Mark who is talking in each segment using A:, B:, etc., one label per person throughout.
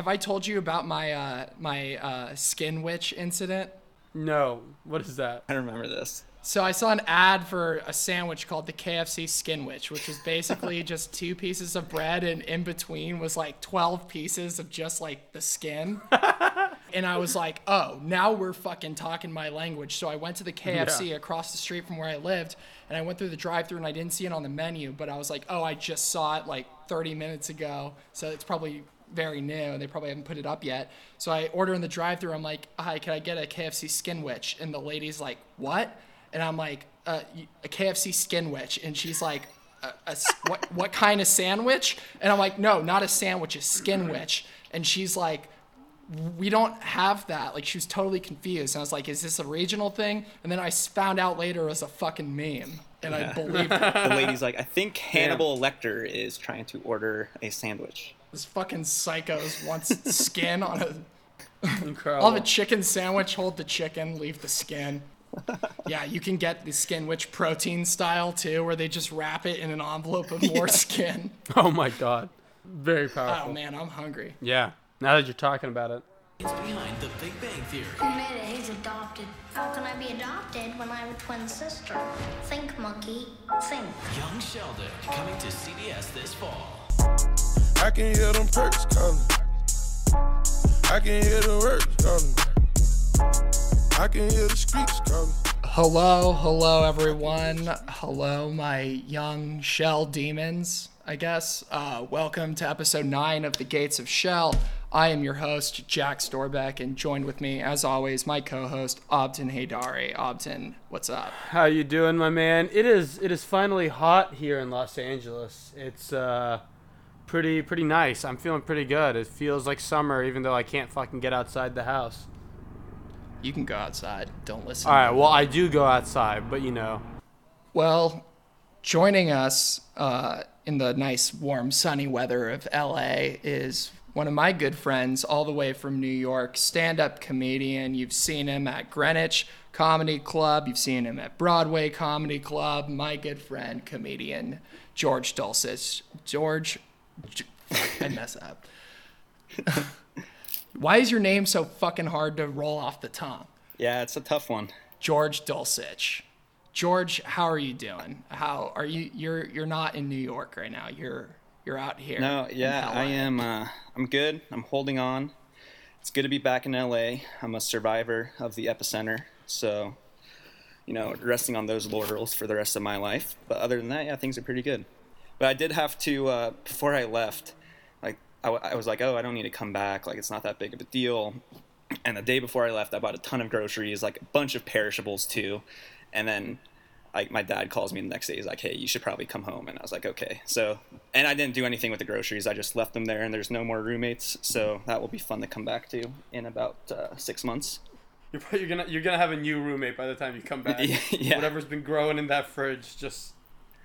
A: have I told you about my uh, my uh, skin witch incident?
B: No. What is that?
C: I don't remember this.
A: So I saw an ad for a sandwich called the KFC Skin Witch, which was basically just two pieces of bread, and in between was like 12 pieces of just like the skin. and I was like, oh, now we're fucking talking my language. So I went to the KFC
B: Yeah.
A: across the street from where I lived, and I went through the drive-through, and I didn't see it on the menu, but I was like, oh, I just saw it like 30 minutes ago, so it's probably very new, they probably haven't put it up yet. So I order in the drive-through. I'm like, hi, can I get a KFC Skin Witch? And the lady's like, what? And I'm like, uh, y- a KFC Skin Witch, and she's like. A, a s- what what kind of sandwich? And I'm like, no, not a sandwich, a skin witch. And she's like, we don't have that. Like she was totally confused. And I was like, is this a regional thing? And then I found out later it was a fucking meme. And I
C: Yeah.
A: believed it.
C: The lady's like, I think Hannibal Lecter is trying to order a sandwich.
A: This fucking psychos wants skin on a
B: Incredible.
A: I'll have a chicken sandwich, hold the chicken, leave the skin. Yeah, you can get the skin witch protein style too, where they just wrap it in an envelope of more skin.
B: oh my god. Very oh, powerful.
A: Oh man, I'm hungry.
B: Yeah. Now that you're talking about it.
D: It's behind the Big Bang Theory.
E: Who made it? He's adopted. How can I be adopted when I have a twin sister? Think, monkey. Think.
D: Young Sheldon coming to CBS this fall.
F: I can hear them perks calling. I can hear the words calling. I can hear the streets calling.
A: Hello, hello everyone. Hello, my young shell demons, I guess. Uh, welcome to episode 9 of The Gates of Shell. I am your host, Jack Storbeck, and joined with me, as always, my co-host, Aubtin Haydari. Aubtin, what's up?
B: How you doing, my man? It is it is finally hot here in Los Angeles. It's uh pretty pretty nice. I'm feeling pretty good. It feels like summer even though I can't fucking get outside the house.
A: You can go outside. Don't listen.
B: All right, well, I do go outside, but you know.
A: Well, joining us uh, in the nice, warm, sunny weather of LA is one of my good friends, all the way from New York, stand up comedian. You've seen him at Greenwich Comedy Club, you've seen him at Broadway Comedy Club. My good friend, comedian George Dulcich. George, I mess up. Why is your name so fucking hard to roll off the tongue?
C: Yeah, it's a tough one.
A: George Dulcich. George, how are you doing? How are you? You're you're not in New York right now. You're you're out here.
C: No, yeah, I am. Uh, I'm good. I'm holding on. It's good to be back in LA. I'm a survivor of the epicenter, so you know, resting on those laurels for the rest of my life. But other than that, yeah, things are pretty good. But I did have to uh, before I left. Like I, w- I was like, oh, I don't need to come back. Like it's not that big of a deal. And the day before I left, I bought a ton of groceries, like a bunch of perishables too. And then like my dad calls me the next day. He's like, "Hey, you should probably come home." And I was like, "Okay." So, and I didn't do anything with the groceries. I just left them there, and there's no more roommates. So that will be fun to come back to in about uh, six months.
B: You're probably, you're gonna you're gonna have a new roommate by the time you come back.
C: Yeah.
B: Whatever's been growing in that fridge just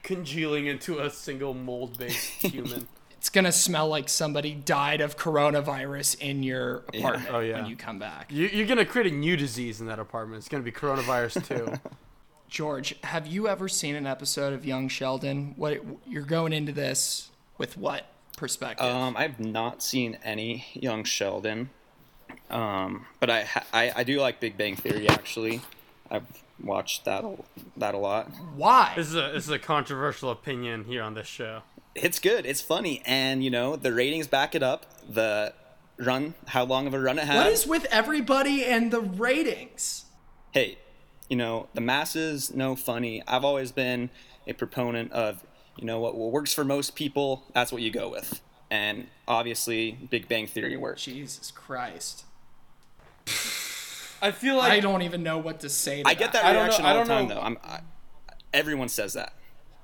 B: congealing into a single mold-based human.
A: It's gonna smell like somebody died of coronavirus in your apartment
B: Oh, yeah.
A: when you come back.
B: You, you're gonna create a new disease in that apartment. It's gonna be coronavirus too.
A: George, have you ever seen an episode of Young Sheldon? What you're going into this with? What perspective?
C: Um, I've not seen any Young Sheldon, um, but I, I I do like Big Bang Theory. Actually, I've watched that a, that a lot.
A: Why?
B: this is a this is a controversial opinion here on this show.
C: It's good. It's funny, and you know the ratings back it up. The run, how long of a run it had.
A: What is with everybody and the ratings?
C: hey, you know, the masses know funny. I've always been a proponent of, you know, what, what works for most people, that's what you go with. And obviously, Big Bang Theory works.
A: Jesus Christ.
B: I feel like
A: I don't even know what to say. To
C: I get that
B: I don't
C: reaction
B: know- I
C: all the
B: don't
C: time,
B: know.
C: though. I'm, I, everyone says that.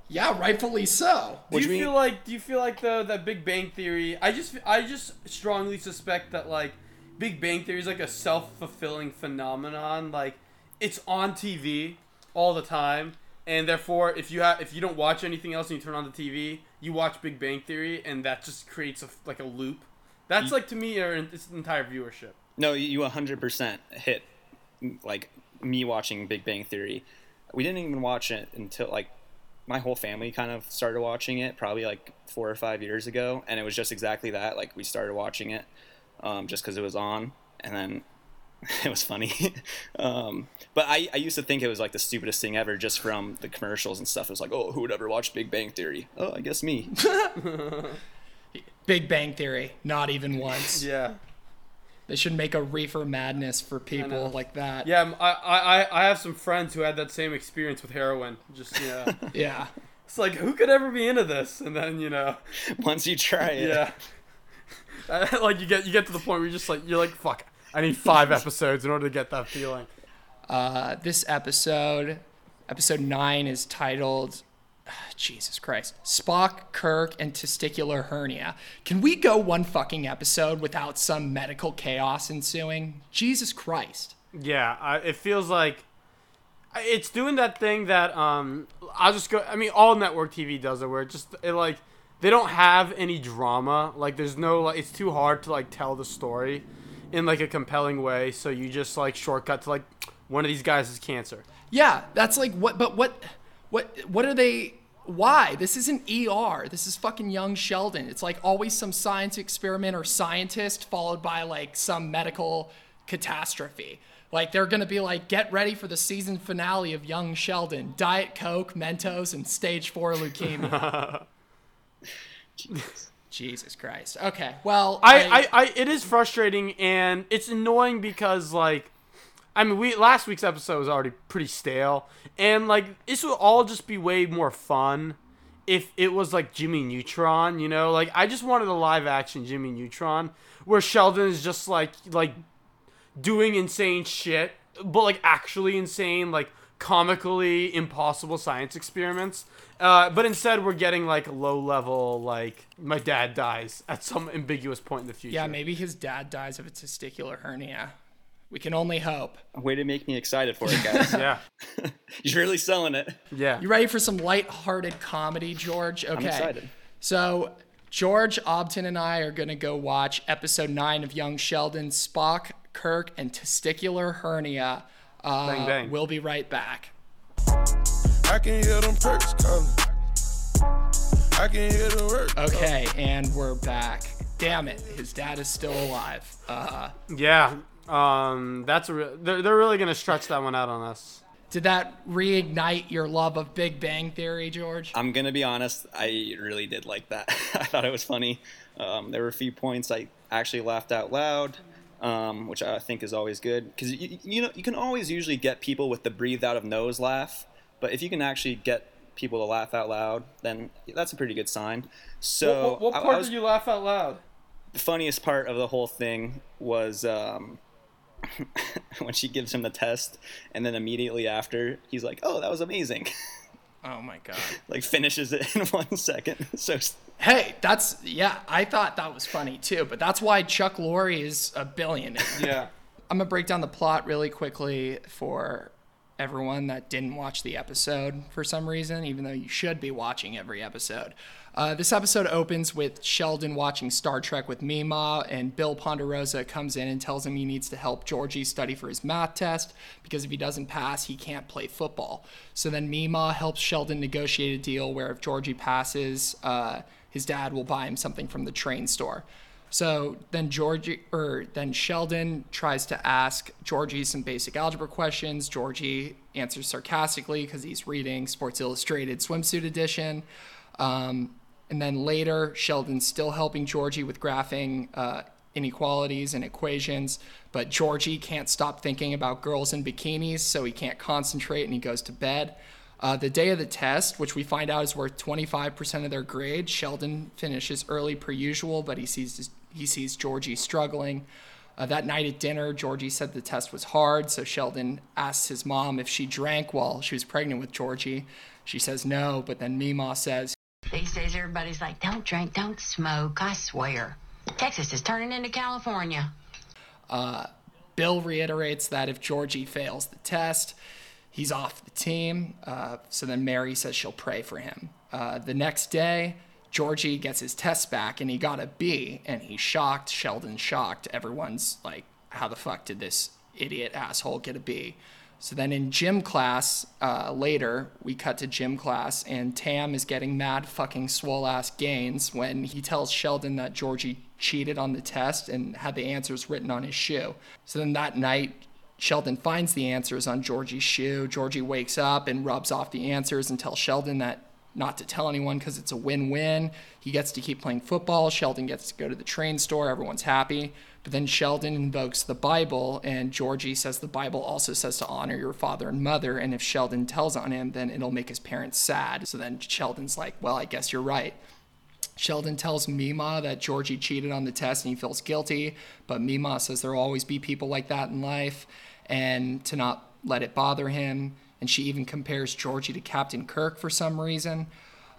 A: Yeah, rightfully so.
B: Do
C: What
B: you
C: do you
B: feel like do you feel like the that Big Bang Theory? I just I just strongly suspect that like Big Bang Theory is like a self fulfilling phenomenon. Like it's on TV all the time, and therefore if you have if you don't watch anything else and you turn on the TV, you watch Big Bang Theory, and that just creates a like a loop. That's like to me our its entire viewership.
C: No, you 100% hit, like, me watching Big Bang Theory. We didn't even watch it until, like, my whole family kind of started watching it probably, like, four or five years ago. And it was just exactly that. Like, we started watching it. um, just because it was on, and then it was funny. um, but I, I used to think it was like the stupidest thing ever, just from the commercials and stuff. It was like, oh, who would ever watch Big Bang Theory? Oh, I guess me.
A: Big Bang Theory, not even once.
B: Yeah.
A: They should make a reefer madness for people like that.
B: Yeah, I, I I have some friends who had that same experience with heroin. Just, yeah.
A: Yeah.
B: it's like, who could ever be into this? And then, you know,
C: Once you try it,
B: yeah. Like, you get you get to the point where you're just like, you're like, fuck, I need five episodes in order to get that feeling.
A: Uh, this episode, episode nine, is titled Jesus Christ, Spock, Kirk, and testicular hernia. Can we go one fucking episode without some medical chaos ensuing? Jesus Christ.
B: Yeah, I, it feels like it's doing that thing that um I'll just go. I mean, all network TV does it, where it just it like they don't have any drama. Like, there's no like it's too hard to like tell the story in like a compelling way. So you just like shortcut to like one of these guys is cancer.
A: Yeah, that's like what, but what, what, what are they? Why? This isn't ER. This is fucking young Sheldon. It's like always some science experiment or scientist followed by like some medical catastrophe. Like they're gonna be like, get ready for the season finale of Young Sheldon: Diet Coke, Mentos, and Stage Four leukemia. Jesus Christ. Okay, well,
B: I, I, I, it is frustrating and it's annoying because like, I mean, we last week's episode was already pretty stale, and like this would all just be way more fun if it was like Jimmy Neutron, you know? Like I just wanted a live action Jimmy Neutron where Sheldon is just like like doing insane shit, but like actually insane, like comically impossible science experiments. Uh, but instead, we're getting like low level, like my dad dies at some ambiguous point in the future.
A: yeah, maybe his dad dies of a testicular hernia. We can only hope.
C: Way to make me excited for it, guys.
B: Yeah.
C: You're really selling it.
B: Yeah.
A: You ready for some light-hearted comedy, George? Okay.
C: I'm excited.
A: So, George, Aubtin, and I are going to go watch episode nine of Young Sheldon, Spock, Kirk, and Testicular Hernia. Uh,
B: Bang, bang.
A: We'll be right back.
F: I can hear them perks coming. I can hear the work.
A: Okay, and we're back. Damn it, his dad is still alive. Uh,
B: Yeah. Um, that's a re- they're, they're really gonna stretch that one out on us.
A: did that reignite your love of Big Bang Theory, George?
C: I'm gonna be honest. I really did like that. I thought it was funny. Um, there were a few points I actually laughed out loud, um, which I think is always good because you, you know you can always usually get people with the breathe out of nose laugh, but if you can actually get people to laugh out loud, then that's a pretty good sign. So
B: what, what
C: I- I
B: part
C: was-
B: did you laugh out loud?
C: the funniest part of the whole thing was um, when she gives him the test, and then immediately after he's like, "Oh, that was amazing."
A: Oh my god.
C: like finishes it in one second. So
A: Hey, that's yeah. I thought that was funny too, but that's why Chuck Lorre is a billionaire.
B: Yeah.
A: I'm gonna break down the plot really quickly for everyone that didn't watch the episode for some reason, even though you should be watching every episode. Uh, this episode opens with Sheldon watching Star Trek with Meemaw, and Bill Ponderosa comes in and tells him he needs to help Georgie study for his math test because if he doesn't pass, he can't play football. So then Meemaw helps Sheldon negotiate a deal where if Georgie passes, uh, his dad will buy him something from the train store. So then Georgie or then Sheldon tries to ask Georgie some basic algebra questions. Georgie answers sarcastically because he's reading Sports Illustrated swimsuit edition. Um, and then later, Sheldon's still helping Georgie with graphing uh, inequalities and equations, but Georgie can't stop thinking about girls in bikinis, so he can't concentrate and he goes to bed. Uh, the day of the test, which we find out is worth 25% of their grade, Sheldon finishes early per usual, but he sees he sees Georgie struggling. Uh, that night at dinner, Georgie said the test was hard, so Sheldon asks his mom if she drank while she was pregnant with Georgie. She says no, but then Meemaw says,
G: These days, everybody's like, don't drink, don't smoke, I swear. Texas is turning into California.
A: Bill reiterates that if Georgie fails the test, he's off the team. Uh, so then Mary says she'll pray for him. Uh, the next day, Georgie gets his test back and he got a B, and he's shocked. Sheldon's shocked. Everyone's like, how the fuck did this idiot asshole get a B? So then in gym class, uh, later, we cut to gym class, and Tam is getting mad fucking swole ass gains when he tells Sheldon that Georgie cheated on the test and had the answers written on his shoe. So then that night, Sheldon finds the answers on Georgie's shoe. Georgie wakes up and rubs off the answers and tells Sheldon that not to tell anyone because it's a win win. He gets to keep playing football. Sheldon gets to go to the train store. Everyone's happy. But then Sheldon invokes the Bible, and Georgie says the Bible also says to honor your father and mother. And if Sheldon tells on him, then it'll make his parents sad. So then Sheldon's like, well, I guess you're right. Sheldon tells Meemaw that Georgie cheated on the test and he feels guilty, but Meemaw says there'll always be people like that in life and to not let it bother him. And she even compares Georgie to Captain Kirk for some reason.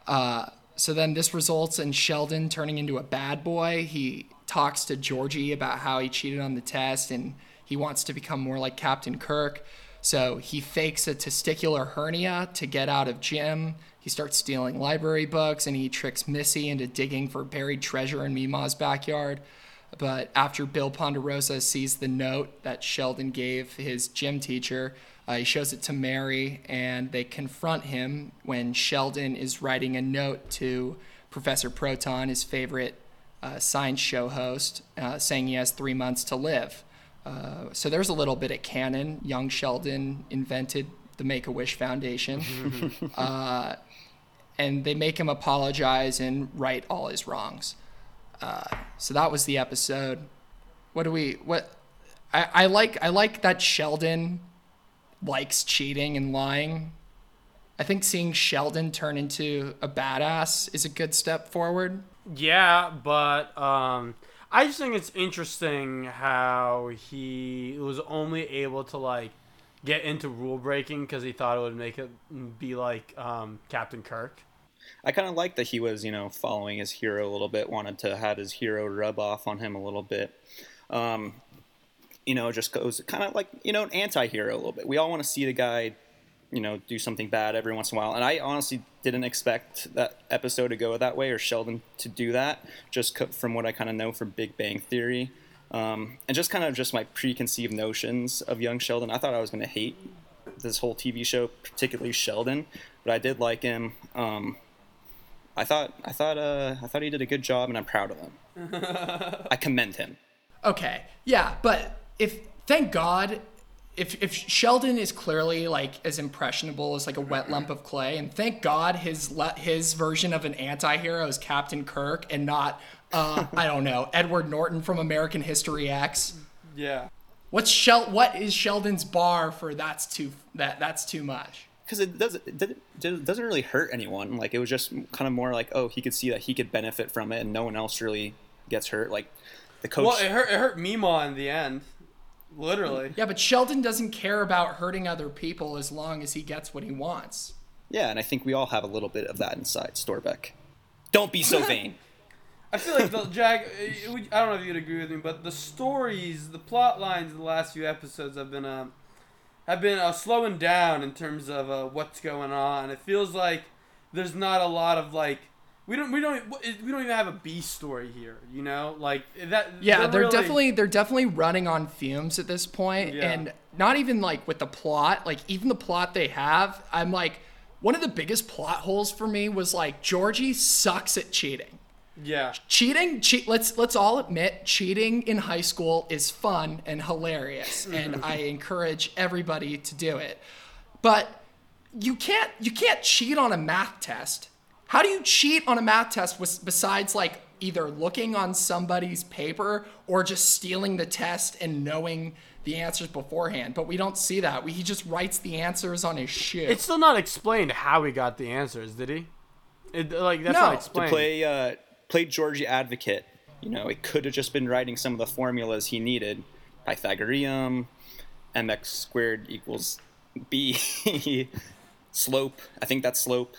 A: Uh, so then this results in Sheldon turning into a bad boy. He talks to Georgie about how he cheated on the test and he wants to become more like Captain Kirk. So he fakes a testicular hernia to get out of gym. He starts stealing library books and he tricks Missy into digging for buried treasure in Meemaw's backyard. But after Bill Ponderosa sees the note that Sheldon gave his gym teacher, uh, he shows it to Mary and they confront him when Sheldon is writing a note to Professor Proton, his favorite uh, science show host, uh, saying he has three months to live. Uh, so there's a little bit of canon. Young Sheldon invented the Make a Wish Foundation. uh, and they make him apologize and right all his wrongs. Uh, so that was the episode. What do we what I, I like I like that Sheldon likes cheating and lying. I think seeing Sheldon turn into a badass is a good step forward.
B: Yeah, but um, I just think it's interesting how he was only able to like get into rule breaking because he thought it would make it be like um, Captain Kirk.
C: I kind of like that he was, you know, following his hero a little bit, wanted to have his hero rub off on him a little bit. Um, you know, just goes kind of like, you know, an anti hero a little bit. We all want to see the guy, you know, do something bad every once in a while. And I honestly didn't expect that episode to go that way or Sheldon to do that, just from what I kind of know from Big Bang Theory. Um, and just kind of just my preconceived notions of young Sheldon. I thought I was going to hate this whole TV show, particularly Sheldon, but I did like him. Um, I thought I thought uh, I thought he did a good job, and I'm proud of him. I commend him.
A: Okay. Yeah, but if thank God if if Sheldon is clearly like as impressionable as like a wet lump of clay, and thank God his le- his version of an anti-hero is Captain Kirk and not uh, I don't know Edward Norton from American History X.
B: Yeah.
A: What's Shel- What is Sheldon's bar for that's too that that's too much?
C: Because it doesn't it doesn't really hurt anyone. Like it was just kind of more like, oh, he could see that he could benefit from it, and no one else really gets hurt. Like the coach.
B: Well, it hurt. It hurt Meemaw in the end, literally.
A: Yeah, but Sheldon doesn't care about hurting other people as long as he gets what he wants.
C: yeah, and I think we all have a little bit of that inside Storbeck. Don't be so vain.
B: I feel like the Jack. uh, I don't know if you'd agree with me, but the stories, the plot lines, of the last few episodes have been um have been uh, slowing down in terms of uh, what's going on. It feels like there's not a lot of like we don't we don't we don't even have a B story here. You know, like that.
A: Yeah, they're,
B: really-
A: definitely they're definitely running on fumes at this point,
B: Yeah.
A: and not even like with the plot. Like even the plot they have, I'm like one of the biggest plot holes for me was like Georgie sucks at cheating.
B: Yeah.
A: Cheating, cheat. Let's let's all admit, cheating in high school is fun and hilarious, and I encourage everybody to do it. But you can't you can't cheat on a math test. How do you cheat on a math test with, besides like either looking on somebody's paper or just stealing the test and knowing the answers beforehand? But we don't see that. We, he just writes the answers on his shoe.
B: It's still not explained how he got the answers, did he? It, like that's
A: No.
B: not
A: To
C: to
B: explained.
C: play uh, play Georgie Advocate. You know, it could have just been writing some of the formulas he needed. Pythagorean, mx squared equals b slope. I think that's slope.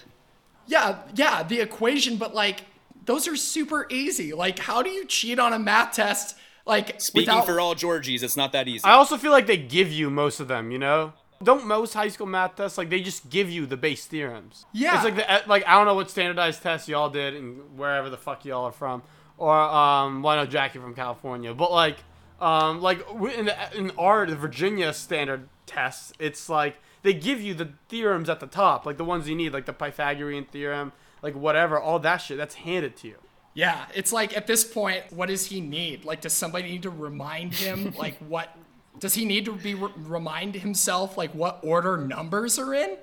A: Yeah, yeah, the equation, but like those are super easy. Like, how do you cheat on a math test? Like,
C: Speaking
A: without,
C: for all Georgies, it's not that easy.
B: I also feel like they give you most of them. You know, don't most high school math tests like they just give you the base theorems?
A: Yeah.
B: it's like the like I don't know what standardized tests y'all did and wherever the fuck y'all are from, or um, well, I know Jackie from California, but like um, like in the, in our the Virginia standard tests, it's like they give you the theorems at the top, like the ones you need, like the Pythagorean theorem, like whatever, all that shit that's handed to you.
A: Yeah, it's like at this point, what does he need? Like, does somebody need to remind him? like, what does he need to be re- remind himself? Like, what order numbers are in?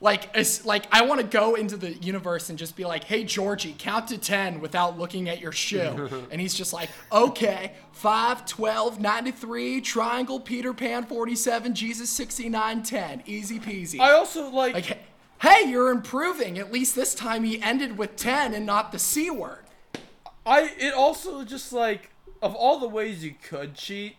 A: Like, it's like I want to go into the universe and just be like, "Hey, Georgie, count to ten without looking at your shoe," and he's just like, "Okay, 5, 12, 93, triangle, Peter Pan, 47, Jesus, 69, 10, easy peasy."
B: I also like.
A: like, hey, you're improving. At least this time he ended with 10 and not the C word.
B: I it also just like of all the ways you could cheat,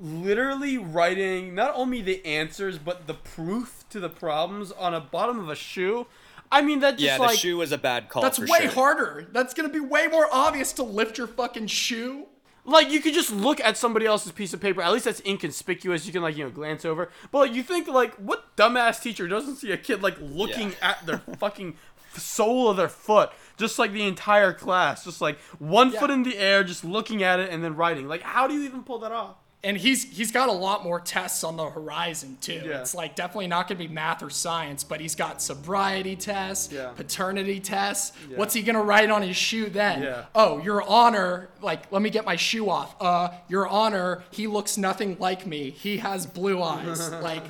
B: literally writing not only the answers but the proof to the problems on a bottom of a shoe. I mean that just
C: Yeah,
B: like
C: the shoe was a bad call.
A: That's
C: for
A: way
C: sure.
A: harder. That's going to be way more obvious to lift your fucking shoe.
B: like you could just look at somebody else's piece of paper. At least that's inconspicuous. You can like you know glance over. But like, you think like what dumbass teacher doesn't see a kid like looking
C: Yeah.
B: at their fucking sole of their foot, just like the entire class, just like one foot in the air, just looking at it and then writing. Like how do you even pull that off?
A: And he's he's got a lot more tests on the horizon too.
B: Yeah.
A: It's like definitely not going to be math or science, but he's got sobriety tests,
B: Yeah.
A: paternity tests. What's he going to write on his shoe then?
B: Yeah.
A: Oh, your honor, like let me get my shoe off. Uh, your honor, he looks nothing like me. He has blue eyes. like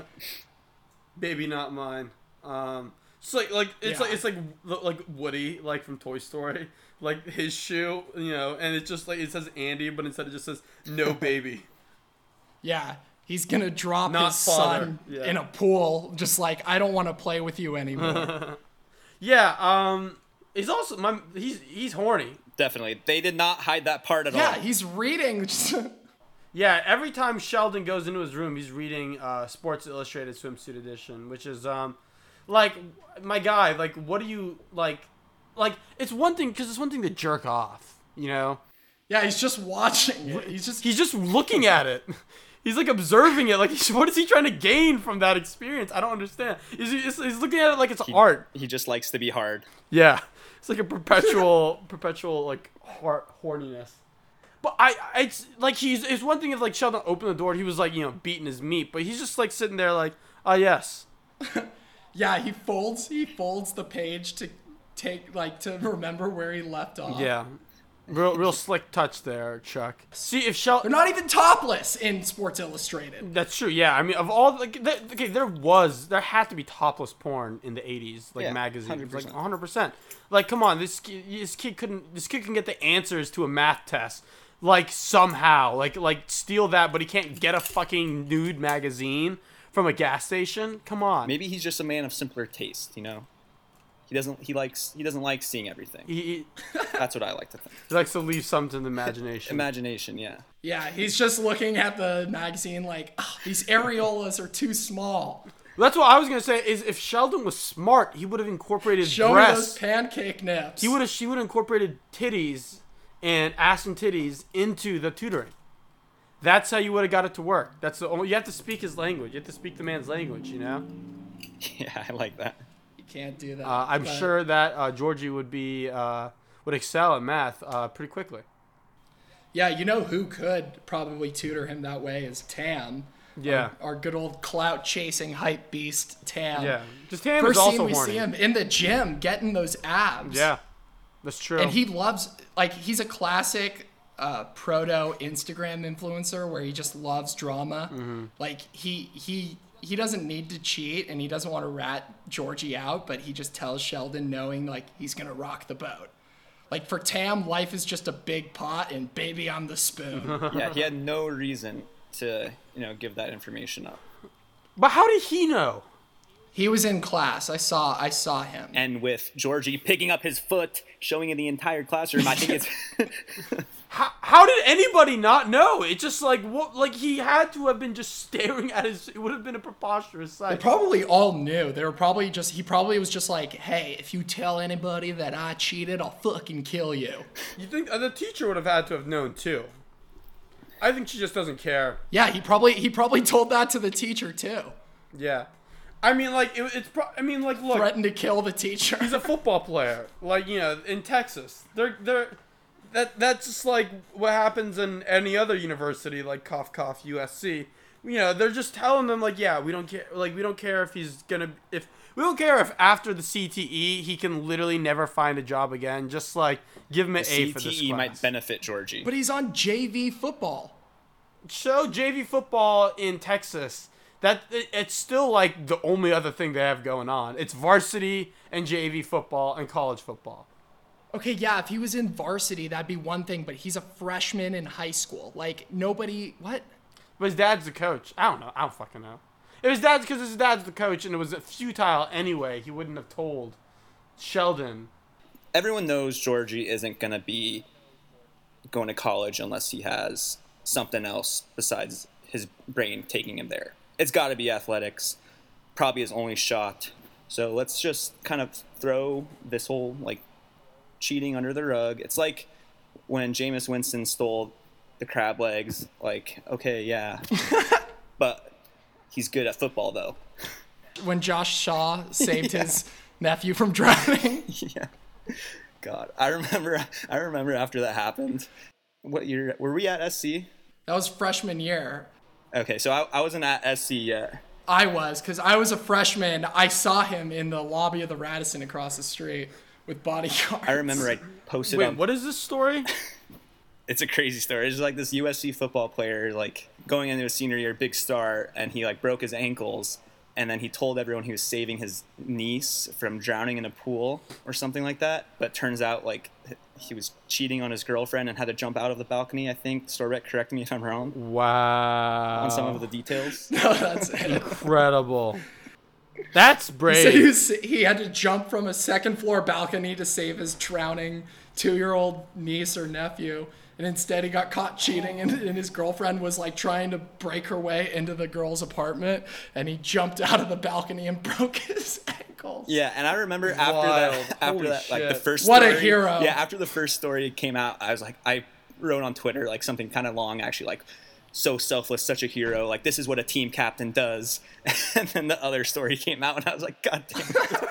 B: Baby, not mine. Um, it's like like it's
A: Yeah.
B: like it's like like Woody like from Toy Story, like his shoe, you know, and it's just like it says Andy, but instead it just says no baby.
A: Yeah, he's gonna drop
B: Not
A: his
B: father,
A: son
B: yeah.
A: in a pool, just like I don't want to play with you anymore.
B: yeah. Um, he's also my he's he's horny.
C: Definitely, they did not hide that part at all.
A: yeah, he's reading.
B: Yeah, every time Sheldon goes into his room, he's reading uh, Sports Illustrated Swimsuit Edition, which is um, like my guy. Like, what do you like? Like, it's one thing because it's one thing to jerk off, you know.
A: yeah, he's just watching it. He's just
B: He's just looking at it. He's like observing it. Like, what is he trying to gain from that experience? I don't understand. He's, he's, he's looking at it like it's
C: He-
B: art.
C: He just likes to be hard.
B: Yeah, it's like a perpetual, perpetual like heart horniness. But I, I- it's like he's. It's one thing if like Sheldon opened the door, he was like you know beating his meat, but he's just like sitting there like, ah yes,
A: yeah, he folds he folds the page to take like to remember where he left off.
B: yeah, real real slick touch there, Chuck. See if Sheldon.
A: They're not even topless in Sports Illustrated.
B: That's true. Yeah, I mean, of all like, th- okay, there was, there had to be topless porn in the '80s, like
C: Yeah,
B: magazines, like
C: 100%.
B: 100. percent Like, come on, this this kid couldn't, this kid can get the answers to a math test, like somehow, like like steal that, but he can't get a fucking nude magazine from a gas station. Come on,
C: Maybe he's just a man of simpler taste. You know, he doesn't. He likes. He doesn't like seeing everything.
B: he, he,
C: That's what I like to think.
B: he likes to leave something to the imagination.
C: Imagination. Yeah.
A: Yeah, he's just looking at the magazine like "Ah, these areolas are too small.
B: That's what I was gonna say. Is if Sheldon was smart, he would have incorporated
A: Show me
B: breasts.
A: those pancake nips.
B: He would have she would have incorporated titties and ass and titties into the tutoring. That's how you would have got it to work. That's the only, you have to speak his language. You have to speak the man's language. You know.
C: Yeah, I like that.
A: Can't do that.
B: Uh, I'm
A: but-
B: sure that uh, Georgie would be uh, would excel at math uh, pretty quickly.
A: Yeah, you know who could probably tutor him that way is Tam.
B: Yeah.
A: Our good old clout chasing hype beast Tam.
B: Yeah. Just Tam
A: First
B: is also
A: scene we
B: horny.
A: see him in the gym getting those abs.
B: Yeah. That's true.
A: And he loves like he's a classic uh, proto Instagram influencer where he just loves drama.
B: Mm-hmm.
A: Like he he he doesn't need to cheat and he doesn't want to rat Georgie out, but he just tells Sheldon knowing like he's gonna rock the boat. Like for Tam, life is just a big pot and baby I'm the spoon.
C: Yeah, he had no reason to, you know, give that information up.
B: but how did he know?
A: he was in class. I saw I saw him.
C: And with Georgie picking up his foot, showing in the entire classroom, I think it's.
B: How, how did anybody not know? It's just like what like he had to have been just staring at his. It would have been a preposterous sight.
A: They probably all knew. They were probably just he probably was just like, "Hey, if you tell anybody that I cheated, I'll fucking kill you."
B: You think uh, the teacher would have had to have known too? I think she just doesn't care.
A: Yeah, he probably he probably told that to the teacher too.
B: Yeah, I mean, like it, it's. Pro- I mean, like look,
A: Threatened to kill the teacher.
B: he's a football player. Like you know, in Texas, they're they're that that's just like what happens in any other university, like cough cough USC. you know, they're just telling them like, yeah, we don't care. Like, we don't care if he's gonna if we don't care if after the CTE he can literally never find a job again. Just like give him an
C: The
B: A for this
C: CTE
B: class.
C: might benefit Georgie.
A: But he's on JV football.
B: So JV football in Texas. That it's still like the only other thing they have going on. It's varsity and JV football and college football.
A: Okay, yeah, if he was in varsity, that'd be one thing, but he's a freshman in high school. Like, nobody. What?
B: But his dad's the coach. I don't know. I don't fucking know. If his dad's because his dad's the coach and it was futile anyway, he wouldn't have told Sheldon.
C: Everyone knows Georgie isn't going to be going to college unless he has something else besides his brain taking him there. It's got to be athletics, probably his only shot. So let's just kind of throw this whole like cheating under the rug. It's like when Jameis Winston stole the crab legs. Like, okay, yeah, but he's good at football though.
A: When Josh Shaw saved his nephew from drowning.
C: yeah. God, I remember. I remember after that happened. What year were we at SC?
A: That was freshman year.
C: Okay, so I, I wasn't at SC yet.
A: I was, because I was a freshman. I saw him in the lobby of the Radisson across the street with bodyguards.
C: I remember I posted
B: Wait,
C: on.
B: what is this story?
C: It's a crazy story. It's like this USC football player, like going into his senior year, big star, and he like broke his ankles, and then he told everyone he was saving his niece from drowning in a pool or something like that. But turns out like he was cheating on his girlfriend and had to jump out of the balcony. I think. Storbeck, correct me if I'm wrong
B: Wow.
C: on some of the details.
A: No, that's.
B: Incredible. That's
A: So he,
B: brave.
A: was, he had to jump from a second floor balcony to save his drowning two year old niece or nephew. And instead, he got caught cheating, and, and his girlfriend was like trying to break her way into the girl's apartment. And he jumped out of the balcony and broke his ankles.
C: Yeah, and I remember after that, after
B: Holy
C: that, like the
B: shit.
C: first.
A: What a hero.
C: Yeah, after the first story came out, I was like, I wrote on Twitter like something kind of long, actually, like so selfless, such a hero. Like this is what a team captain does. And then the other story came out, and I was like, God damn. it.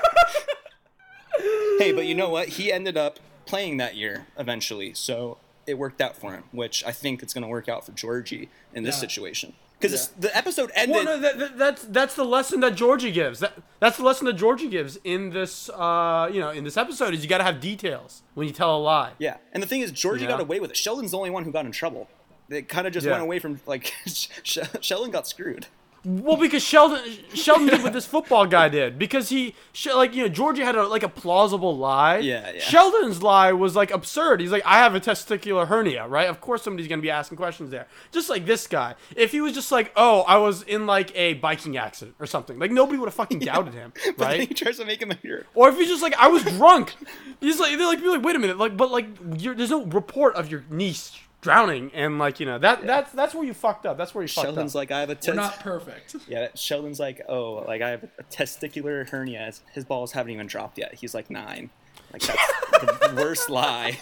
C: hey, but you know what? He ended up playing that year eventually, so it worked out for him, which I think it's going to work out for Georgie in this
A: Yeah.
C: situation. Because the episode ended.
B: Well, no, that, that, that's that's the lesson that Georgie gives. That that's the lesson that Georgie gives in this uh you know in this episode is you got to have details when you tell a lie.
C: Yeah, and the thing is, Georgie
B: Yeah.
C: got away with it. Sheldon's the only one who got in trouble. It kind of just
B: Yeah.
C: went away from like Sheldon got screwed.
B: Well, because Sheldon Sheldon did what this football guy did because he like you know Georgie had a like a plausible lie.
C: Yeah, yeah.
B: Sheldon's lie was like absurd. He's like, I have a testicular hernia, right? Of course somebody's gonna be asking questions there. Just like this guy. If he was just like, oh, I was in like a biking accident or something, like nobody would have fucking doubted him,
C: But then
B: right?
C: he tries to make him a hero.
B: Or if he's just like, I was drunk. He's like, they're like, be like, wait a minute, like, but like, you're, there's no report of your niece drowning, and like, you know, that that's that's where you fucked up. That's where you fucked
C: Sheldon's
B: up.
C: like, I have a
A: We're
C: test.
A: not perfect.
C: yeah, Sheldon's like, oh, like I have a testicular hernia. His- His balls haven't even dropped yet. He's like nine. Like that's the worst lie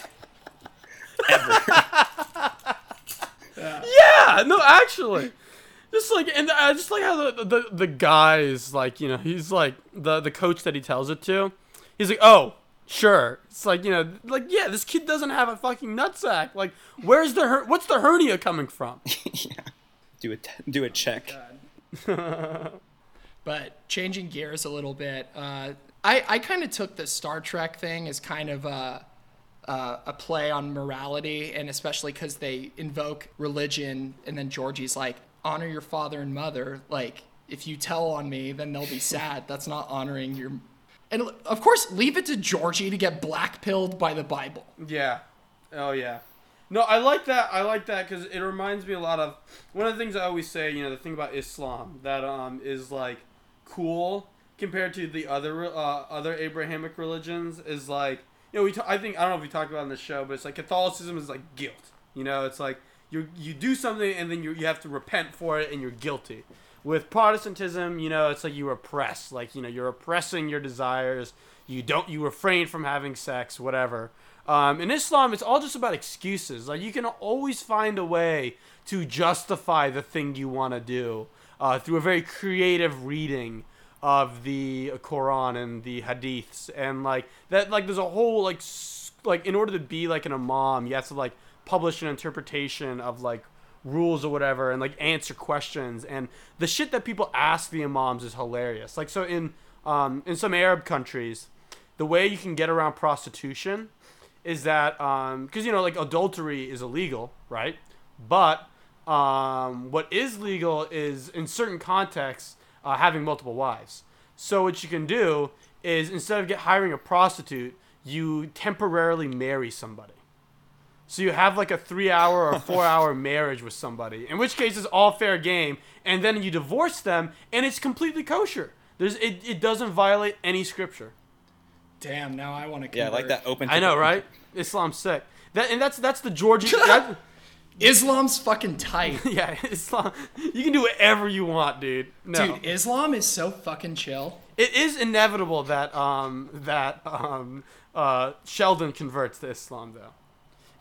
C: ever.
B: yeah, no, actually. Just like and I just like how the, the the guys like you know he's like the the coach that he tells it to, he's like oh sure it's like you know like yeah this kid doesn't have a fucking nutsack like where's the her- what's the hernia coming from yeah.
C: do a t- do a check.
A: But changing gears a little bit, uh, I, I kind of took the Star Trek thing as kind of a, a, a play on morality, and especially because they invoke religion, and then Georgie's like, honor your father and mother. Like, if you tell on me, then they'll be sad. That's not honoring your. And of course, leave it to Georgie to get blackpilled by the Bible.
B: Yeah. Oh yeah. No, I like that. I like that because it reminds me a lot of one of the things I always say. You know, the thing about Islam that um is like cool compared to the other uh, other Abrahamic religions is like you know we ta- I think I don't know if we talked about it on the show, but it's like Catholicism is like guilt. You know, it's like you you do something and then you you have to repent for it and you're guilty. With Protestantism, you know, it's like you oppress, like you know, you're oppressing your desires. You don't, you refrain from having sex, whatever. Um, in Islam, it's all just about excuses. Like you can always find a way to justify the thing you want to do uh, through a very creative reading of the Quran and the Hadiths, and like that. Like there's a whole like like in order to be like an imam, you have to like publish an interpretation of like rules or whatever and like answer questions and the shit that people ask the imams is hilarious. Like so in um, in some Arab countries, the way you can get around prostitution is that because you know like adultery is illegal, right? But um, what is legal is in certain contexts uh, having multiple wives. So what you can do is instead of get hiring a prostitute, you temporarily marry somebody. So you have like a three hour or four hour marriage with somebody, in which case it's all fair game, and then you divorce them, and it's completely kosher. There's it, it doesn't violate any scripture.
A: Damn, now I want to.
C: Yeah, I like that open.
B: I know, right? Islam's sick. That and that's that's the Georgian. that,
A: Islam's fucking tight.
B: yeah, Islam. You can do whatever you want, dude. No.
A: Dude, Islam is so fucking chill.
B: it is inevitable that um that um uh Sheldon converts to Islam though,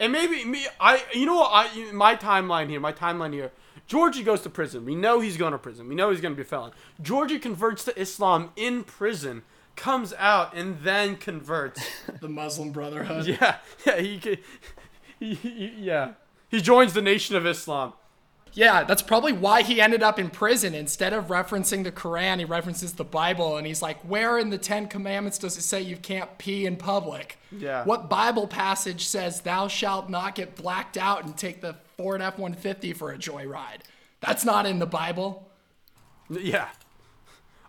B: and maybe me I you know what I my timeline here my timeline here. Georgie goes to prison. We know he's going to prison. We know he's going to be a felon. Georgie converts to Islam in prison, comes out, and then converts.
A: The Muslim Brotherhood.
B: yeah, yeah, he, he, he yeah. He joins the Nation of Islam.
A: Yeah, that's probably why he ended up in prison. Instead of referencing the Quran, he references the Bible and he's like, Where in the Ten Commandments does it say you can't pee in public?
B: Yeah.
A: What Bible passage says thou shalt not get blacked out and take the Ford F 150 for a joyride? That's not in the Bible.
B: Yeah.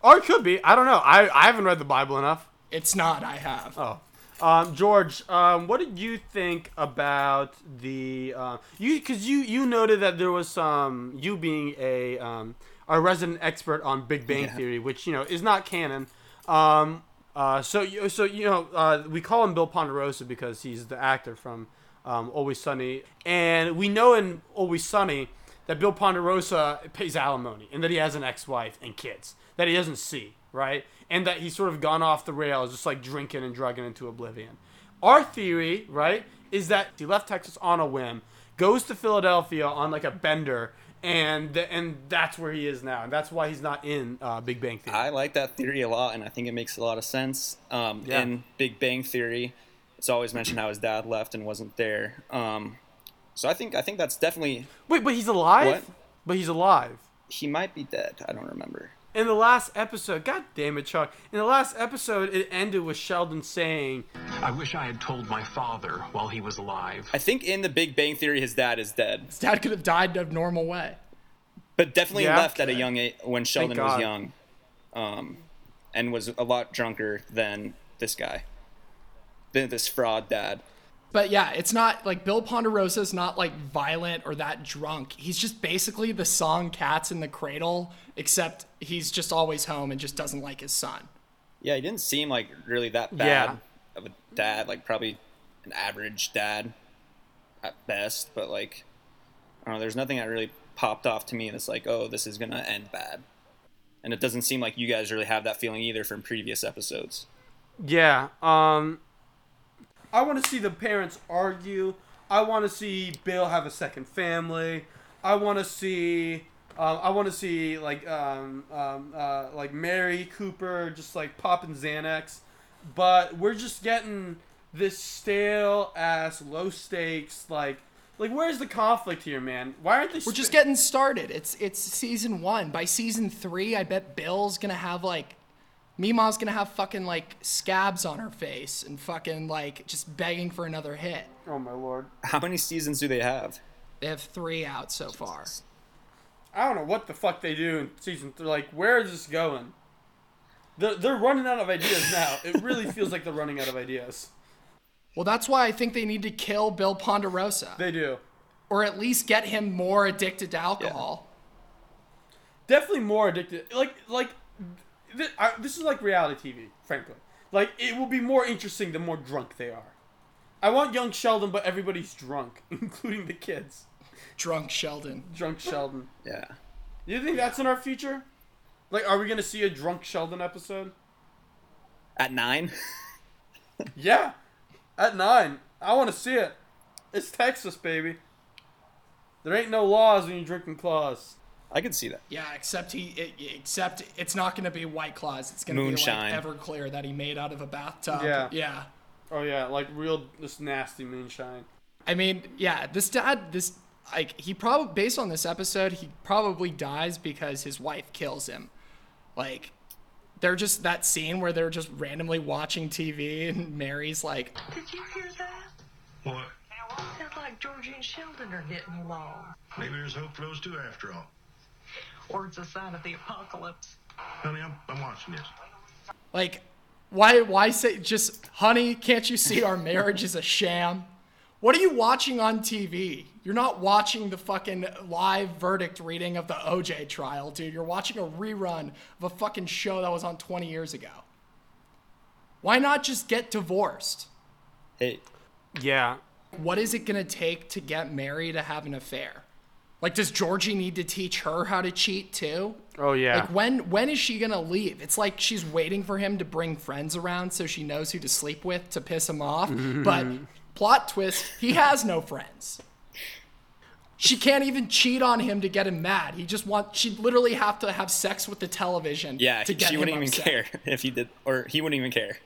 B: Or it could be. I don't know. I, I haven't read the Bible enough.
A: It's not, I have.
B: Oh. Um, George, um, what did you think about the uh, you? Because you you noted that there was some you being a um, a resident expert on Big Bang
C: Yeah.
B: Theory, which you know is not canon. Um, uh, so you so you know uh, we call him Bill Ponderosa because he's the actor from um, Always Sunny, and we know in Always Sunny that Bill Ponderosa pays alimony and that he has an ex-wife and kids that he doesn't see, right? And that he's sort of gone off the rails, just like drinking and drugging into oblivion. Our theory, right, is that he left Texas on a whim, goes to Philadelphia on like a bender, and and that's where he is now, and that's why he's not in uh, Big Bang Theory.
C: I like that theory a lot, and I think it makes a lot of sense. Um,
B: Yeah.
C: In Big Bang Theory, it's always mentioned how his dad left and wasn't there. Um, so I think I think that's definitely
B: Wait, but he's alive.
C: What?
B: But he's alive.
C: he might be dead. I don't remember.
B: In the last episode, god damn it, Chuck. In the last episode, it ended with Sheldon saying,
H: I wish I had told my father while he was alive.
C: I think in the Big Bang Theory, his dad is dead,
A: His dad could have died a normal way.
C: but definitely
B: Yeah.
C: left at a young age when Sheldon was young, um, and was a lot drunker than this guy, than this fraud dad.
A: But yeah, it's not like Bill Ponderosa's not like violent or that drunk. He's just basically the song Cats in the Cradle, except he's just always home and just doesn't like his son.
C: Yeah, he didn't seem like really that bad
B: Yeah.
C: of a dad. Like probably an average dad at best. But like, I don't know. There's nothing that really popped off to me that's like, oh, this is gonna end bad. And it doesn't seem like you guys really have that feeling either from previous episodes.
B: Yeah. Um, I want to see the parents argue. I want to see Bill have a second family. I want to see. Um, I want to see like um, um, uh, like Mary Cooper just like popping Xanax, but we're just getting this stale ass low stakes like like where's the conflict here, man? Why aren't they?
A: We're just getting started. It's it's season one. By season three, I bet Bill's gonna have like, Meemaw's gonna have fucking like scabs on her face and fucking like just begging for another hit.
B: Oh my lord!
C: How many seasons do they have?
A: They have three out so far.
B: I don't know what the fuck they do in season three. Like, where is this going? They're, they're running out of ideas now. It really feels like they're running out of ideas.
A: Well, that's why I think they need to kill Bill Ponderosa,
B: They do.
A: or at least get him more addicted to alcohol.
B: Definitely more addicted. Like, like, th- I, this is like reality TV, frankly. Like, it will be more interesting the more drunk they are. I want young Sheldon, but everybody's drunk, including the kids.
A: Drunk Sheldon.
B: Drunk Sheldon.
C: Yeah.
B: You think that's in our future? Like, are we gonna see a drunk Sheldon episode?
C: At nine?
B: Yeah, at nine. I want to see it. It's Texas, baby. There ain't no laws when you're drinking claws.
C: I can see that.
A: Yeah, except he, it, except it's not going to be White Claws. It's going to be
C: Moonshine.
A: like Everclear that he made out of a bathtub.
B: Yeah.
A: Yeah.
B: Oh yeah, like real this nasty moonshine.
A: I mean, yeah, this dad, this like he probably based on this episode, he probably dies because his wife kills him. Like they're just that scene where they're just randomly watching TV and Mary's like,
G: Did you hear that?
I: What?
G: Sounds like Georgie and Sheldon are getting along.
I: Maybe there's hope for those two after all.
G: Or it's a sign of the apocalypse.
I: Honey, I'm, I'm watching this.
A: like why why say just honey, can't you see our marriage is a sham? What are you watching on TV? You're not watching the fucking live verdict reading of the OJ trial, dude. You're watching a rerun of a fucking show that was on 20 years ago. Why not just get divorced?
C: Hey,
B: Yeah.
A: What is it gonna take to get married to have an affair? Like, does Georgie need to teach her how to cheat too?
B: Oh yeah.
A: Like when when is she gonna leave? It's like she's waiting for him to bring friends around so she knows who to sleep with to piss him off. But plot twist, he has no friends. She can't even cheat on him to get him mad. He just want she'd literally have to have sex with the television
C: yeah,
A: to get
C: she
A: him
C: wouldn't even care if he did, or he wouldn't even care.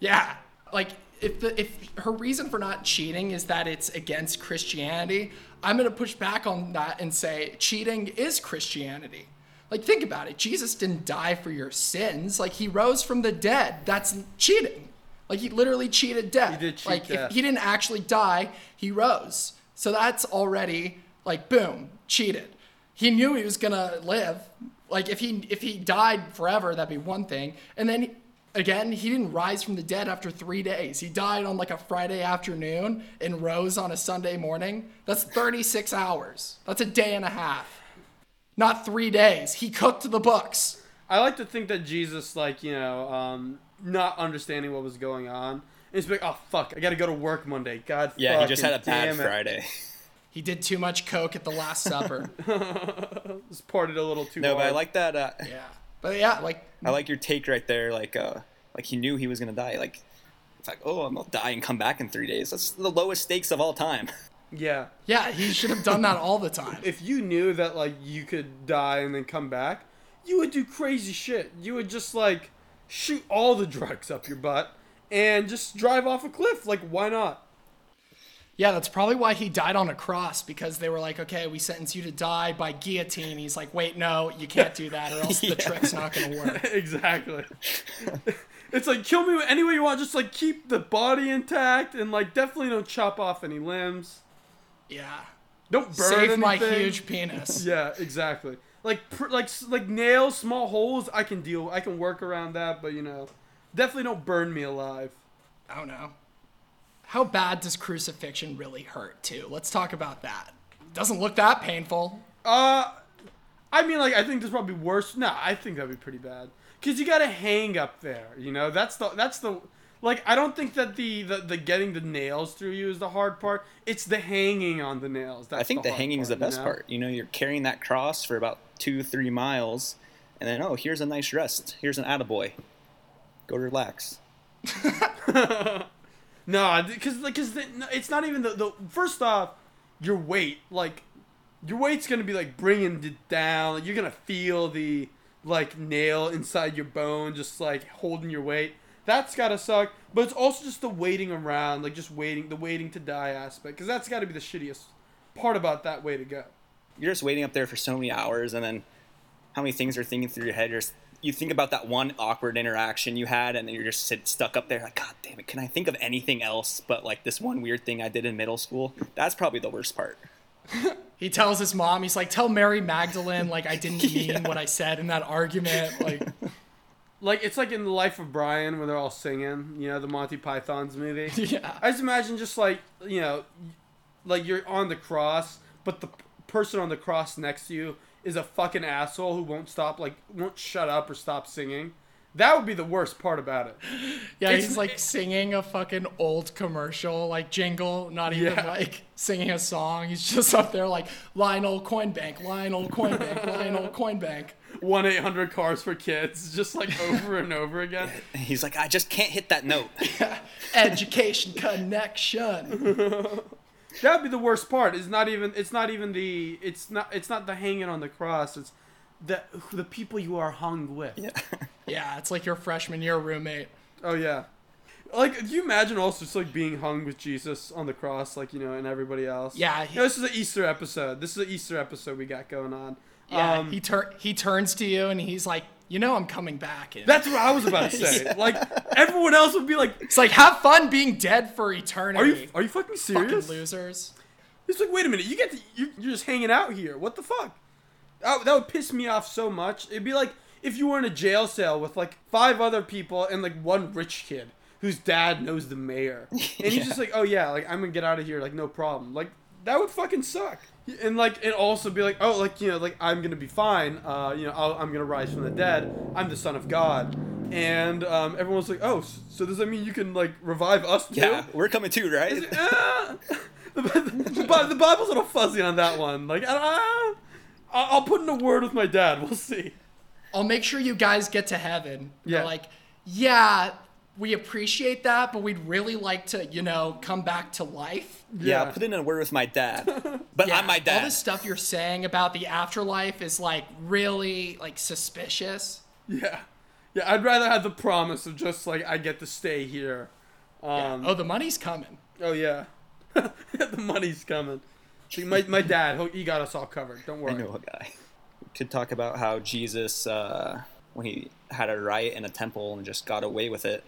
A: Yeah. Like if the if her reason for not cheating is that it's against Christianity, I'm going to push back on that and say cheating is Christianity. Like think about it. Jesus didn't die for your sins. Like he rose from the dead. That's cheating. Like he literally cheated death.
B: He did cheat
A: like
B: death.
A: if he didn't actually die, he rose. So that's already like boom, cheated. He knew he was going to live. Like if he if he died forever, that'd be one thing. And then again, he didn't rise from the dead after three days. He died on like a Friday afternoon and rose on a Sunday morning. That's 36 hours. That's a day and a half. Not three days. He cooked the books.
B: I like to think that Jesus, like you know, um, not understanding what was going on, and he's like, "Oh fuck, I gotta go to work Monday." God,
C: Yeah, he just had a bad. Friday.
A: He did too much coke at the Last Supper.
B: Just partied a little too
C: No, but I like that. Uh,
A: yeah. But yeah, like
C: I like your take right there. Like, uh, like he knew he was gonna die. Like, it's like, oh, I'm gonna die and come back in three days. That's the lowest stakes of all time.
B: Yeah.
A: yeah, he should have done that all the time.
B: If you knew that like you could die and then come back, you would do crazy shit. You would just like shoot all the drugs up your butt and just drive off a cliff. Like, why not?
A: Yeah, that's probably why he died on a cross because they were like, okay, we sentence you to die by guillotine. He's like, wait, no, you can't do that or else the trick's not going to work.
B: exactly. it's like kill me any way you want. Just like keep the body intact and like definitely don't chop off any limbs.
A: Yeah.
B: Don't burn
A: Save my huge penis.
B: Yeah, exactly. Like pr- like like nails, small holes. I can deal. I can work around that, but you know, definitely don't burn me alive.
A: Oh, I don't know. How bad does crucifixion really hurt, too? Let's talk about that. Doesn't look that painful.
B: Uh, I mean, like I think there's probably worse. No, I think that'd be pretty bad. Cause you gotta hang up there. You know, that's the that's the like I don't think that the the, the getting the nails through you is the hard part. It's the hanging on the nails. That's
C: I think the,
B: hard
C: hanging is the
B: part, you
C: best
B: know?
C: part. You know, you're carrying that cross for about two, three miles, and then oh, here's a nice rest. Here's an attaboy. Go relax.
B: No, because like, cause it's not even the, the first off, your weight like your weight's gonna be like bringing it down. You're gonna feel the like nail inside your bone, just like holding your weight. That's gotta suck. But it's also just the waiting around, like just waiting, the waiting to die aspect, because that's gotta be the shittiest part about that way to go.
C: You're just waiting up there for so many hours, and then how many things are thinking through your head? You're just, you think about that one awkward interaction you had, and then you're just sit, stuck up there like, God damn it! Can I think of anything else but like this one weird thing I did in middle school? That's probably the worst part.
A: He tells his mom, he's like, tell Mary Magdalene, like, I didn't mean what I said in that argument. Like,
B: Like it's like in the Life of Brian where they're all singing, you know, the Monty Python's movie.
A: yeah.
B: I just imagine just like you know, like you're on the cross, but the person on the cross next to you is a fucking asshole who won't stop, like won't shut up or stop singing. That would be the worst part about it.
A: Yeah,
B: It's-
A: he's like singing a fucking old commercial, like jingle, not even
B: Yeah.
A: like singing a song. He's just up there like Lionel Coinbank, Lionel Coinbank, Lionel Coinbank.
B: One eight hundred cars for kids, just like over and over again.
C: He's like, I just can't hit that note.
A: Education connection.
B: That would be the worst part. It's not even. It's not even the. It's not. It's not the hanging on the cross. It's the the people you are hung with.
C: Yeah.
A: Yeah, it's like your freshman year roommate.
B: Oh yeah. Like, do you imagine also just like being hung with Jesus on the cross, like you know, and everybody else?
A: Yeah,
B: You know, this is an Easter episode. This is an Easter episode we got going on.
A: Yeah,
B: Um,
A: he tur- he turns to you and he's like, you know, I'm coming back. And
B: that's what I was about to say. Like everyone else would be like,
A: it's like have fun being dead for eternity.
B: "Are you are you fucking
A: fucking
B: serious?"
A: losers?
B: It's like, wait a minute, you get to, you, you're just hanging out here. What the fuck? That, that would piss me off so much. It'd be like if you were in a jail cell with like five other people and like one rich kid whose dad knows the mayor, and he's
C: Yeah.
B: just like, oh yeah, like I'm gonna get out of here, like no problem. Like that would fucking suck. And like it also be like, oh, like you know, like I'm gonna be fine. Uh, you know, I'll, I'm gonna rise from the dead. I'm the son of God. And um, everyone's like, oh, so does that mean you can like revive us too?
C: Yeah, we're coming too, right?
B: Ah! the, the, the Bible's a little fuzzy on that one. Like, ah, I'll I'll put in a word with my dad. We'll see.
A: I'll make sure you guys get to heaven. They're
B: Yeah.
A: like, yeah, we appreciate that, but we'd really like to, you know, come back to life.
C: Yeah,
B: Yeah.
C: put in a word with my dad. But I'm my dad.
A: All
C: dad.
A: this stuff you're saying about the afterlife is like really like suspicious.
B: Yeah, yeah. I'd rather have the promise of just like I get to stay here. Um,
A: oh, the money's coming.
B: oh yeah, the money's coming. See, my my dad, he- he got us all covered. Don't worry.
C: I know a guy. Could talk about how Jesus, uh, when he had a riot in a temple and just got away with it.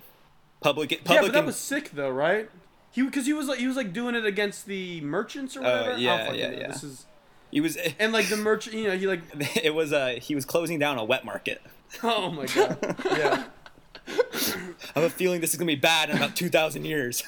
C: Public,
B: Yeah, but that was sick though, right? He because he was like he was like doing it against the merchants or whatever.
C: Uh, yeah, yeah,
B: know.
C: yeah.
B: This is
C: he was.
B: and like the merchant, you know, he like
C: It was. Uh, he was closing down a wet market.
B: oh my god, yeah.
C: I have a feeling this is gonna be bad in about two thousand years.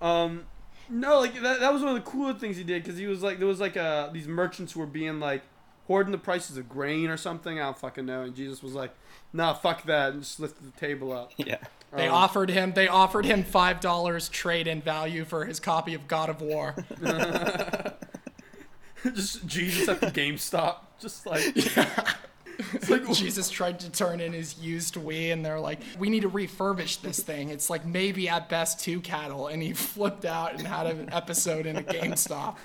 B: Um, no, like that, that was one of the cooler things he did because he was like there was like uh these merchants who were being like hoarding the prices of grain or something. I don't fucking know. And Jesus was like, "Nah, fuck that," and just lifted the table up.
C: yeah.
A: They
B: Um,
A: offered him they offered him five dollars trade in value for his copy of God of War.
B: just Jesus at the GameStop, just like
A: It's like Jesus tried to turn in his used Wii, and they're like, "We need to refurbish this thing. It's like maybe at best two cattle." And he flipped out and had an episode in a GameStop.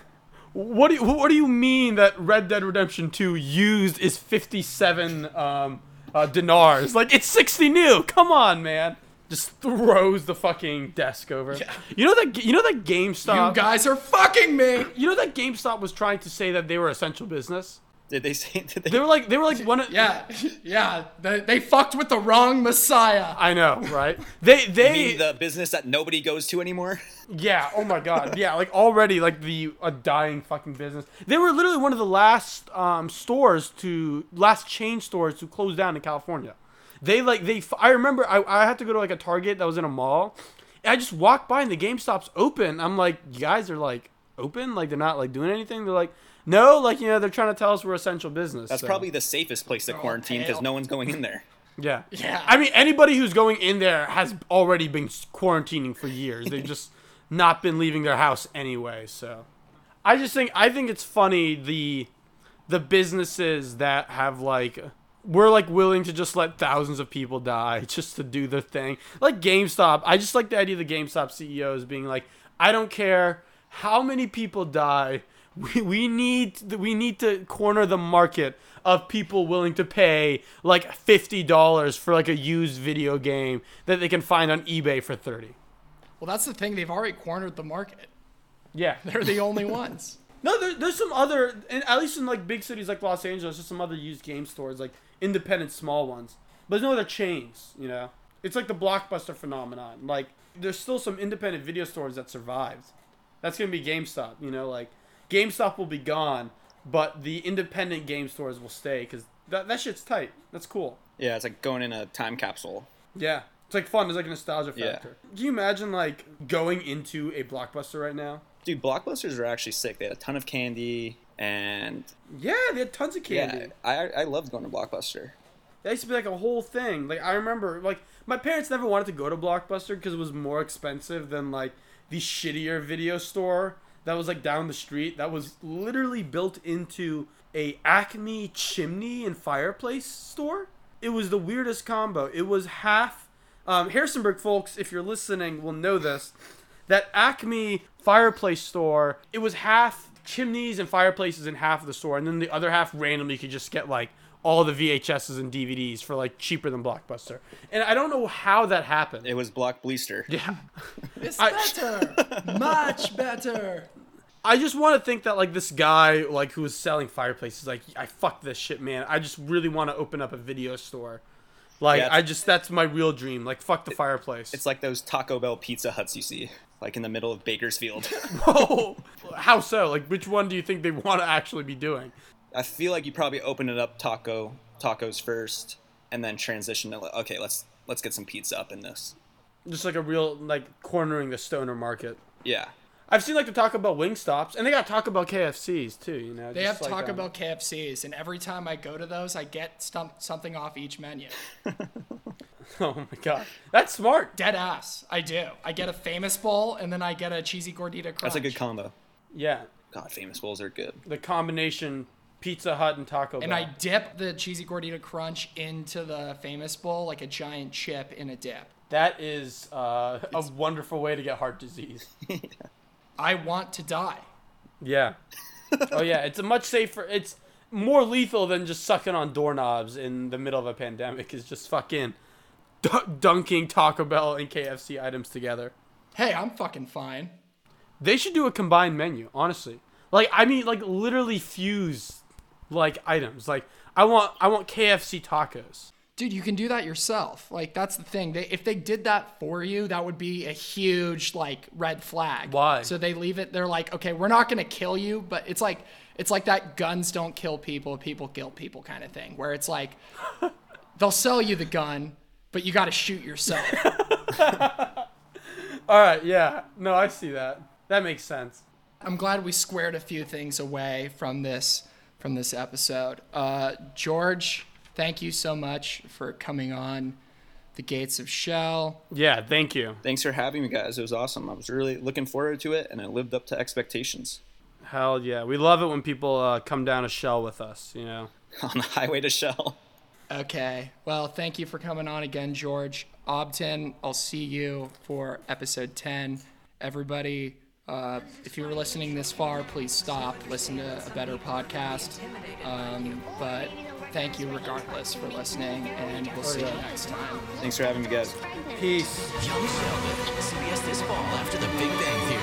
B: What do you, what do you mean that Red Dead Redemption 2 used is 57 um, uh, dinars? Like it's 60 new. Come on, man. Just throws the fucking desk over. You know that you know that GameStop.
A: You guys are fucking me.
B: You know that GameStop was trying to say that they were essential business.
C: Did they say? Did they,
B: They were like they were like one of
A: Yeah, yeah. They, they fucked with the wrong Messiah.
B: I know, right? They
C: You
B: they
C: mean the business that nobody goes to anymore?
B: yeah. Oh my god. Yeah, like already like the a dying fucking business. They were literally one of the last um, stores to last chain stores to close down in California. They like they. I remember I, I had to go to like a Target that was in a mall. I just walked by and the GameStop's open. I'm like, you guys are like open, like they're not like doing anything. They're like, no, like you know they're trying to tell us we're essential business.
C: That's
B: so-
C: probably the safest place to oh, quarantine because
A: pale.
C: no one's going in there.
B: Yeah.
A: Yeah.
B: I mean, anybody who's going in there has already been quarantining for years. They've just not been leaving their house anyway. So, I just think I think it's funny the the businesses that have like we're like willing to just let thousands of people die just to do the thing. Like GameStop, I just like the idea of the GameStop CEOs being like, I don't care how many people die. We, we need we need to corner the market of people willing to pay like fifty dollars for like a used video game that they can find on eBay for thirty.
A: Well, that's the thing. They've already cornered the market.
B: Yeah,
A: They're the only ones.
B: No, there, there's some other, and at least in like big cities like Los Angeles, there's some other used game stores, like independent small ones. But there's no other chains, you know. It's like the blockbuster phenomenon. Like there's still some independent video stores that survived. That's gonna be GameStop, you know. Like GameStop will be gone, but the independent game stores will stay because that that shit's tight. That's cool.
C: Yeah, it's like going in a time capsule.
B: Yeah, it's like fun. It's like a nostalgia factor. Yeah. Can you imagine like going into a blockbuster right now?
C: Dude, blockbusters are actually sick. They had a ton of candy, and
B: Yeah, they had tons of candy.
C: yeah, I I loved going to Blockbuster.
B: That used to be like a whole thing. Like I remember, like my parents never wanted to go to Blockbuster because it was more expensive than like the shittier video store that was like down the street. That was literally built into a Acme chimney and fireplace store. It was the weirdest combo. It was half. Um, Harrisonburg folks, if you're listening, will know this. That Acme fireplace store, it was half chimneys and fireplaces in half of the store, and then the other half randomly you could just get like all the VHSs and DVDs for like cheaper than Blockbuster. And I don't know how that happened.
C: It was Block Bleaster.
B: Yeah.
A: It's
B: I-
A: better, much better.
B: I just want to think that like this guy like who was selling fireplaces like I fuck this shit man. I just really want to open up a video store. Like
C: Yeah,
B: I just that's my real dream. Like fuck the fireplace.
C: It's like those Taco Bell Pizza Huts you see, like in the middle of Bakersfield.
B: Whoa. how so? Like which one do you think they want to actually be doing?
C: I feel like you probably open it up taco tacos first, and then transition to like, okay, let's let's get some pizza up in this.
B: Just like a real like cornering the stoner market.
C: Yeah,
B: I've seen like the Taco Bell wing stops, and they got Taco Bell KFCs too. You know,
A: They
B: just
A: have
B: like,
A: Taco
B: um,
A: Bell KFCs, and every time I go to those, I get stum- something off each menu.
B: Oh my god, that's smart.
A: Dead ass. I do. I get a famous bowl, and then I get a cheesy gordita crunch.
C: that's a good combo.
B: Yeah,
C: God, famous bowls are good.
B: the combination Pizza Hut and Taco Bell.
A: And I dip the cheesy gordita crunch into the famous bowl like a giant chip in a dip.
B: that is uh, a wonderful way to get heart disease.
A: I want to die.
B: Yeah. oh yeah, it's a much safer. It's more lethal than just sucking on doorknobs in the middle of a pandemic. Is just fucking dun- dunking Taco Bell and KFC items together.
A: Hey, I'm fucking fine.
B: They should do a combined menu, honestly. Like I mean, like literally fuse like items. Like I want I want KFC tacos.
A: Dude, you can do that yourself. Like that's the thing. They, if they did that for you, that would be a huge like red flag.
B: Why?
A: So they leave it. They're like, okay, we're not gonna kill you, but it's like it's like that guns don't kill people, people kill people kind of thing. Where it's like they'll sell you the gun, but you got to shoot yourself.
B: All right, yeah. No, I see that. That makes sense.
A: I'm glad we squared a few things away from this from this episode. Uh, George, thank you so much for coming on the Gates of Shell.
B: Yeah, thank you.
C: Thanks for having me, guys. It was awesome. I was really looking forward to it, and it lived up to expectations.
B: Hell yeah. We love it when people uh, come down a shell with us, you know.
C: On the highway to Shell.
A: Okay. Well, thank you for coming on again, George. Aubtin, I'll see you for episode 10. Everybody, uh, if you were listening this far, please stop, listen to a better podcast. Um, but thank you regardless for listening, and we'll see you next time.
C: Thanks for having me, guys.
B: Peace.
D: Young Sheldon, CBS this fall after the Big Bang Theory.